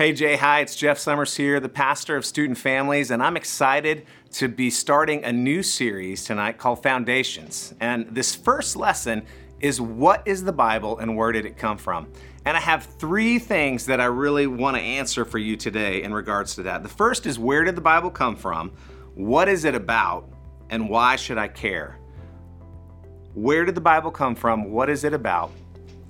Hey Jay, hi, it's Jeff Summers here, the pastor of Student Families, and I'm excited to be starting a new series tonight called Foundations. And this first lesson is what is the Bible and where did it come from? And I have three things that I really want to answer for you today in regards to that. The first is where did the Bible come from? What is it about? And why should I care? Where did the Bible come from? What is it about?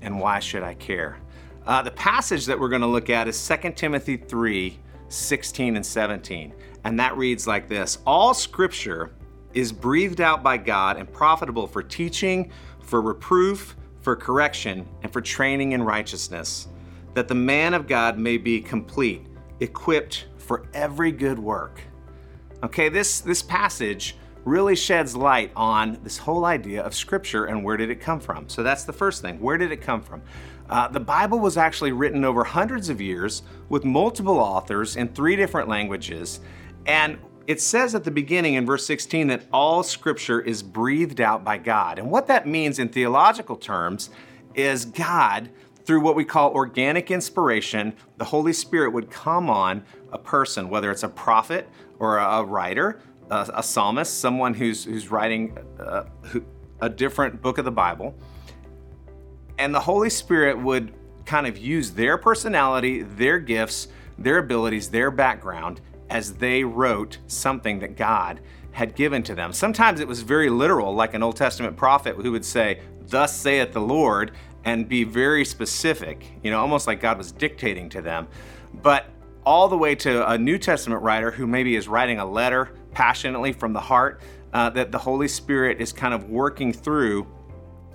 And why should I care? Uh, the passage that we're going to look at is 2 Timothy 3 16 and 17. And that reads like this All scripture is breathed out by God and profitable for teaching, for reproof, for correction, and for training in righteousness, that the man of God may be complete, equipped for every good work. Okay, this, this passage really sheds light on this whole idea of Scripture and where did it come from. So that's the first thing. Where did it come from? Uh, the Bible was actually written over hundreds of years with multiple authors in three different languages. And it says at the beginning in verse 16 that all Scripture is breathed out by God. And what that means in theological terms is God through what we call organic inspiration, the Holy Spirit would come on a person, whether it's a prophet or a writer, a, psalmist, someone who's, who's writing uh, a different book of the Bible. And the Holy Spirit would kind of use their personality, their gifts, their abilities, their background as they wrote something that God had given to them. Sometimes it was very literal, like an Old Testament prophet who would say, Thus saith the Lord, and be very specific, you know, almost like God was dictating to them. But all the way to a New Testament writer who maybe is writing a letter passionately from the heart, uh, that the Holy Spirit is kind of working through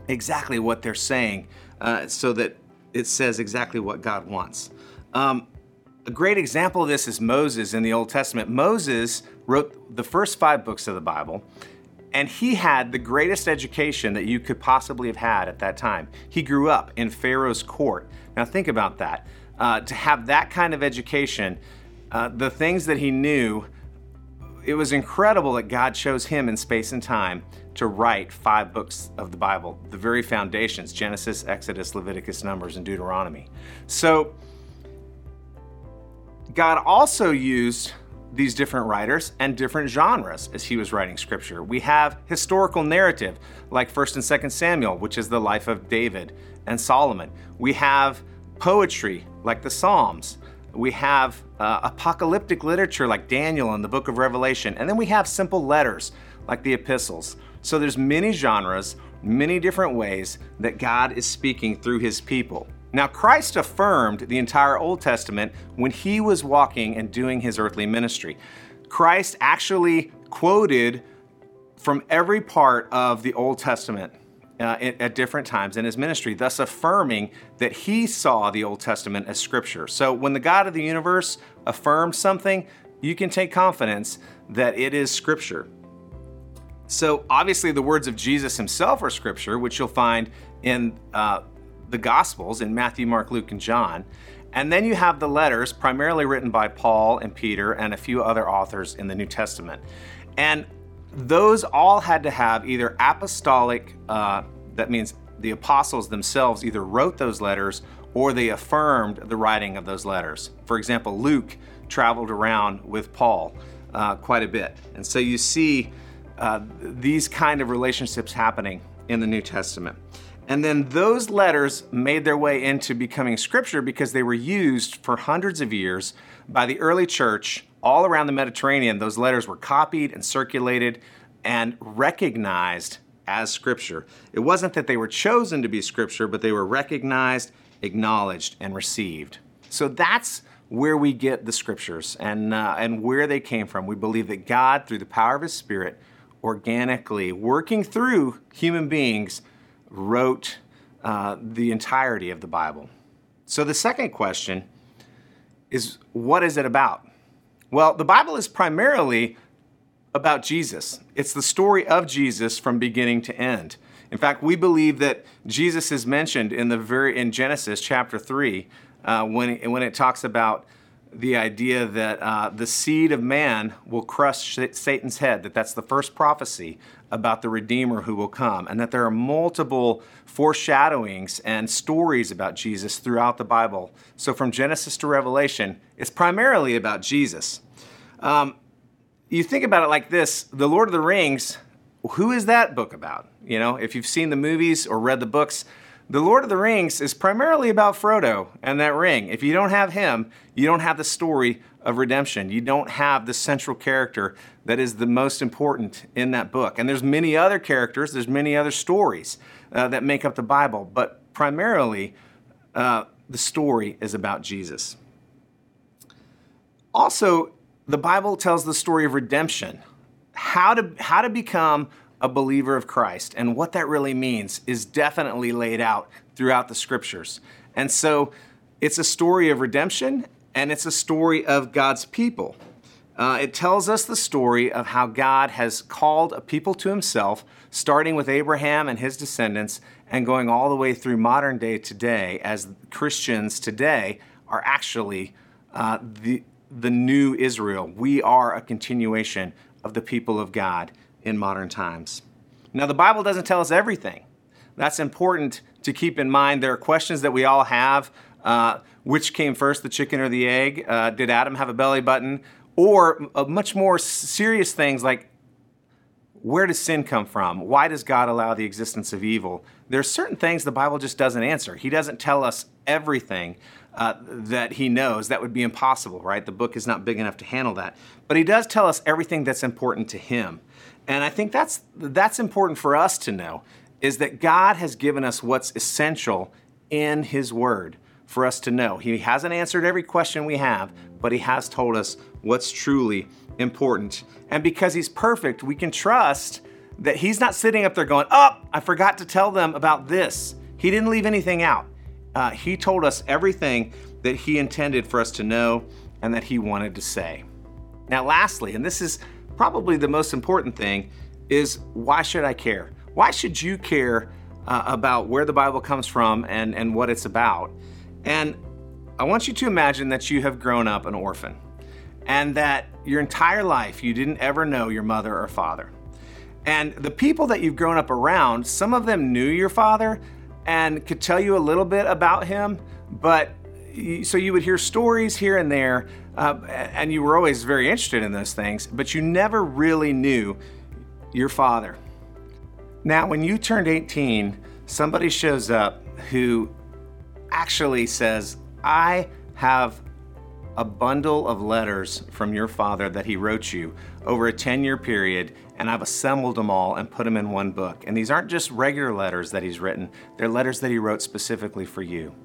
exactly what they're saying uh, so that it says exactly what God wants. Um, a great example of this is Moses in the Old Testament. Moses wrote the first five books of the Bible, and he had the greatest education that you could possibly have had at that time. He grew up in Pharaoh's court. Now, think about that. Uh, to have that kind of education, uh, the things that he knew it was incredible that God chose him in space and time to write five books of the Bible, the very foundations Genesis, Exodus, Leviticus, Numbers, and Deuteronomy. So, God also used these different writers and different genres as he was writing scripture. We have historical narrative like 1st and 2nd Samuel, which is the life of David and Solomon. We have poetry like the Psalms we have uh, apocalyptic literature like Daniel and the book of Revelation, and then we have simple letters like the epistles. So there's many genres, many different ways that God is speaking through his people. Now, Christ affirmed the entire Old Testament when he was walking and doing his earthly ministry. Christ actually quoted from every part of the Old Testament uh, at different times in his ministry, thus affirming that he saw the Old Testament as scripture. So when the God of the universe affirms something, you can take confidence that it is scripture. So obviously, the words of Jesus himself are scripture, which you'll find in uh, the Gospels in Matthew, Mark, Luke, and John. And then you have the letters, primarily written by Paul and Peter and a few other authors in the New Testament. And those all had to have either apostolic, uh, that means the apostles themselves either wrote those letters or they affirmed the writing of those letters. For example, Luke traveled around with Paul uh, quite a bit. And so you see uh, these kind of relationships happening in the New Testament. And then those letters made their way into becoming scripture because they were used for hundreds of years by the early church all around the Mediterranean. Those letters were copied and circulated and recognized as scripture. It wasn't that they were chosen to be scripture, but they were recognized, acknowledged, and received. So that's where we get the scriptures and, uh, and where they came from. We believe that God, through the power of His Spirit, organically working through human beings, wrote uh, the entirety of the Bible. So the second question is what is it about? Well, the Bible is primarily about Jesus. It's the story of Jesus from beginning to end. In fact, we believe that Jesus is mentioned in the very in Genesis chapter three uh, when it, when it talks about the idea that uh, the seed of man will crush Satan's head. That that's the first prophecy about the Redeemer who will come, and that there are multiple foreshadowings and stories about Jesus throughout the Bible. So, from Genesis to Revelation, it's primarily about Jesus. Um, you think about it like this The Lord of the Rings, who is that book about? You know, if you've seen the movies or read the books, the Lord of the Rings is primarily about Frodo and that ring. If you don't have him, you don't have the story of redemption. You don't have the central character that is the most important in that book. And there's many other characters, there's many other stories uh, that make up the Bible, but primarily uh, the story is about Jesus. Also, the Bible tells the story of redemption. How to, how to become a believer of Christ. And what that really means is definitely laid out throughout the scriptures. And so it's a story of redemption and it's a story of God's people. Uh, it tells us the story of how God has called a people to himself, starting with Abraham and his descendants, and going all the way through modern day today, as Christians today are actually uh, the, the new Israel. We are a continuation of the people of God in modern times. Now, the Bible doesn't tell us everything. That's important to keep in mind. There are questions that we all have. Uh, which came first, the chicken or the egg? Uh, did Adam have a belly button? Or uh, much more serious things like where does sin come from? Why does God allow the existence of evil? There's certain things the Bible just doesn't answer. He doesn't tell us everything uh, that he knows. That would be impossible, right? The book is not big enough to handle that. But he does tell us everything that's important to him. And I think that's that's important for us to know is that God has given us what's essential in his word for us to know. He hasn't answered every question we have, but he has told us what's truly important. And because he's perfect, we can trust that he's not sitting up there going, "Oh, I forgot to tell them about this." He didn't leave anything out. Uh, he told us everything that he intended for us to know and that he wanted to say. Now, lastly, and this is probably the most important thing is why should I care? Why should you care uh, about where the Bible comes from and, and what it's about? And I want you to imagine that you have grown up an orphan and that your entire life you didn't ever know your mother or father. And the people that you've grown up around, some of them knew your father and could tell you a little bit about him, but so you would hear stories here and there, uh, and you were always very interested in those things, but you never really knew your father. Now, when you turned 18, somebody shows up who actually says, I have a bundle of letters from your father that he wrote you over a 10 year period, and I've assembled them all and put them in one book. And these aren't just regular letters that he's written, they're letters that he wrote specifically for you.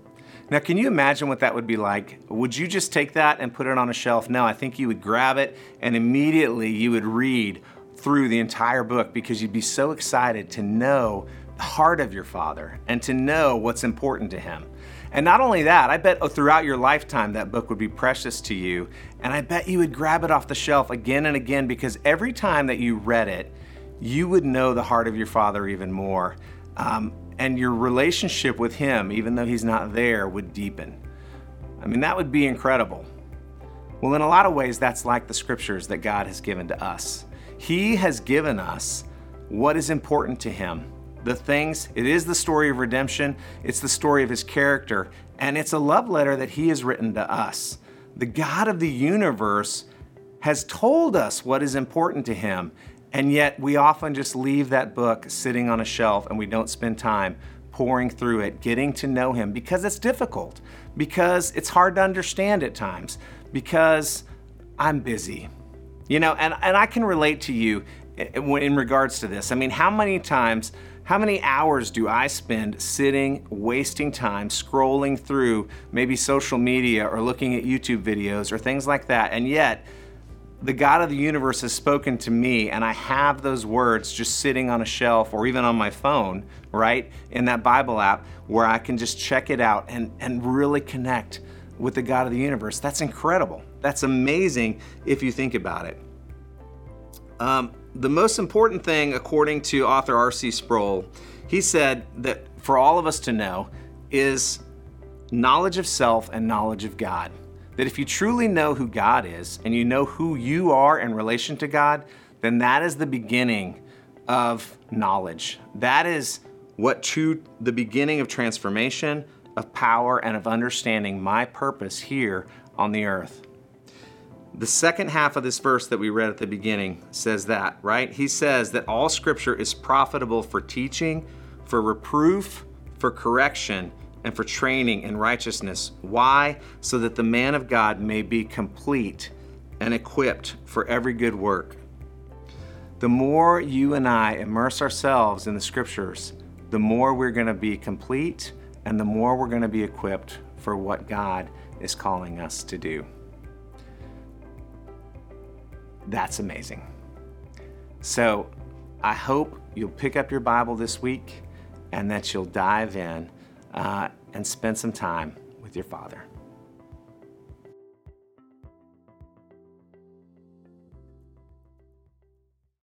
Now, can you imagine what that would be like? Would you just take that and put it on a shelf? No, I think you would grab it and immediately you would read through the entire book because you'd be so excited to know the heart of your father and to know what's important to him. And not only that, I bet throughout your lifetime that book would be precious to you. And I bet you would grab it off the shelf again and again because every time that you read it, you would know the heart of your father even more. Um, and your relationship with Him, even though He's not there, would deepen. I mean, that would be incredible. Well, in a lot of ways, that's like the scriptures that God has given to us. He has given us what is important to Him. The things, it is the story of redemption, it's the story of His character, and it's a love letter that He has written to us. The God of the universe has told us what is important to Him, and yet, we often just leave that book sitting on a shelf and we don't spend time pouring through it, getting to know Him because it's difficult, because it's hard to understand at times, because I'm busy. You know, and, and I can relate to you in regards to this. I mean, how many times, how many hours do I spend sitting, wasting time, scrolling through maybe social media or looking at YouTube videos or things like that? And yet, the God of the universe has spoken to me, and I have those words just sitting on a shelf or even on my phone, right? In that Bible app where I can just check it out and, and really connect with the God of the universe. That's incredible. That's amazing if you think about it. Um, the most important thing, according to author R.C. Sproul, he said that for all of us to know is knowledge of self and knowledge of God that if you truly know who God is and you know who you are in relation to God, then that is the beginning of knowledge. That is what to the beginning of transformation, of power, and of understanding my purpose here on the earth. The second half of this verse that we read at the beginning says that, right? He says that all scripture is profitable for teaching, for reproof, for correction, and for training in righteousness. Why? So that the man of God may be complete and equipped for every good work. The more you and I immerse ourselves in the scriptures, the more we're going to be complete and the more we're going to be equipped for what God is calling us to do. That's amazing. So I hope you'll pick up your Bible this week and that you'll dive in uh, and spend some time with your Father.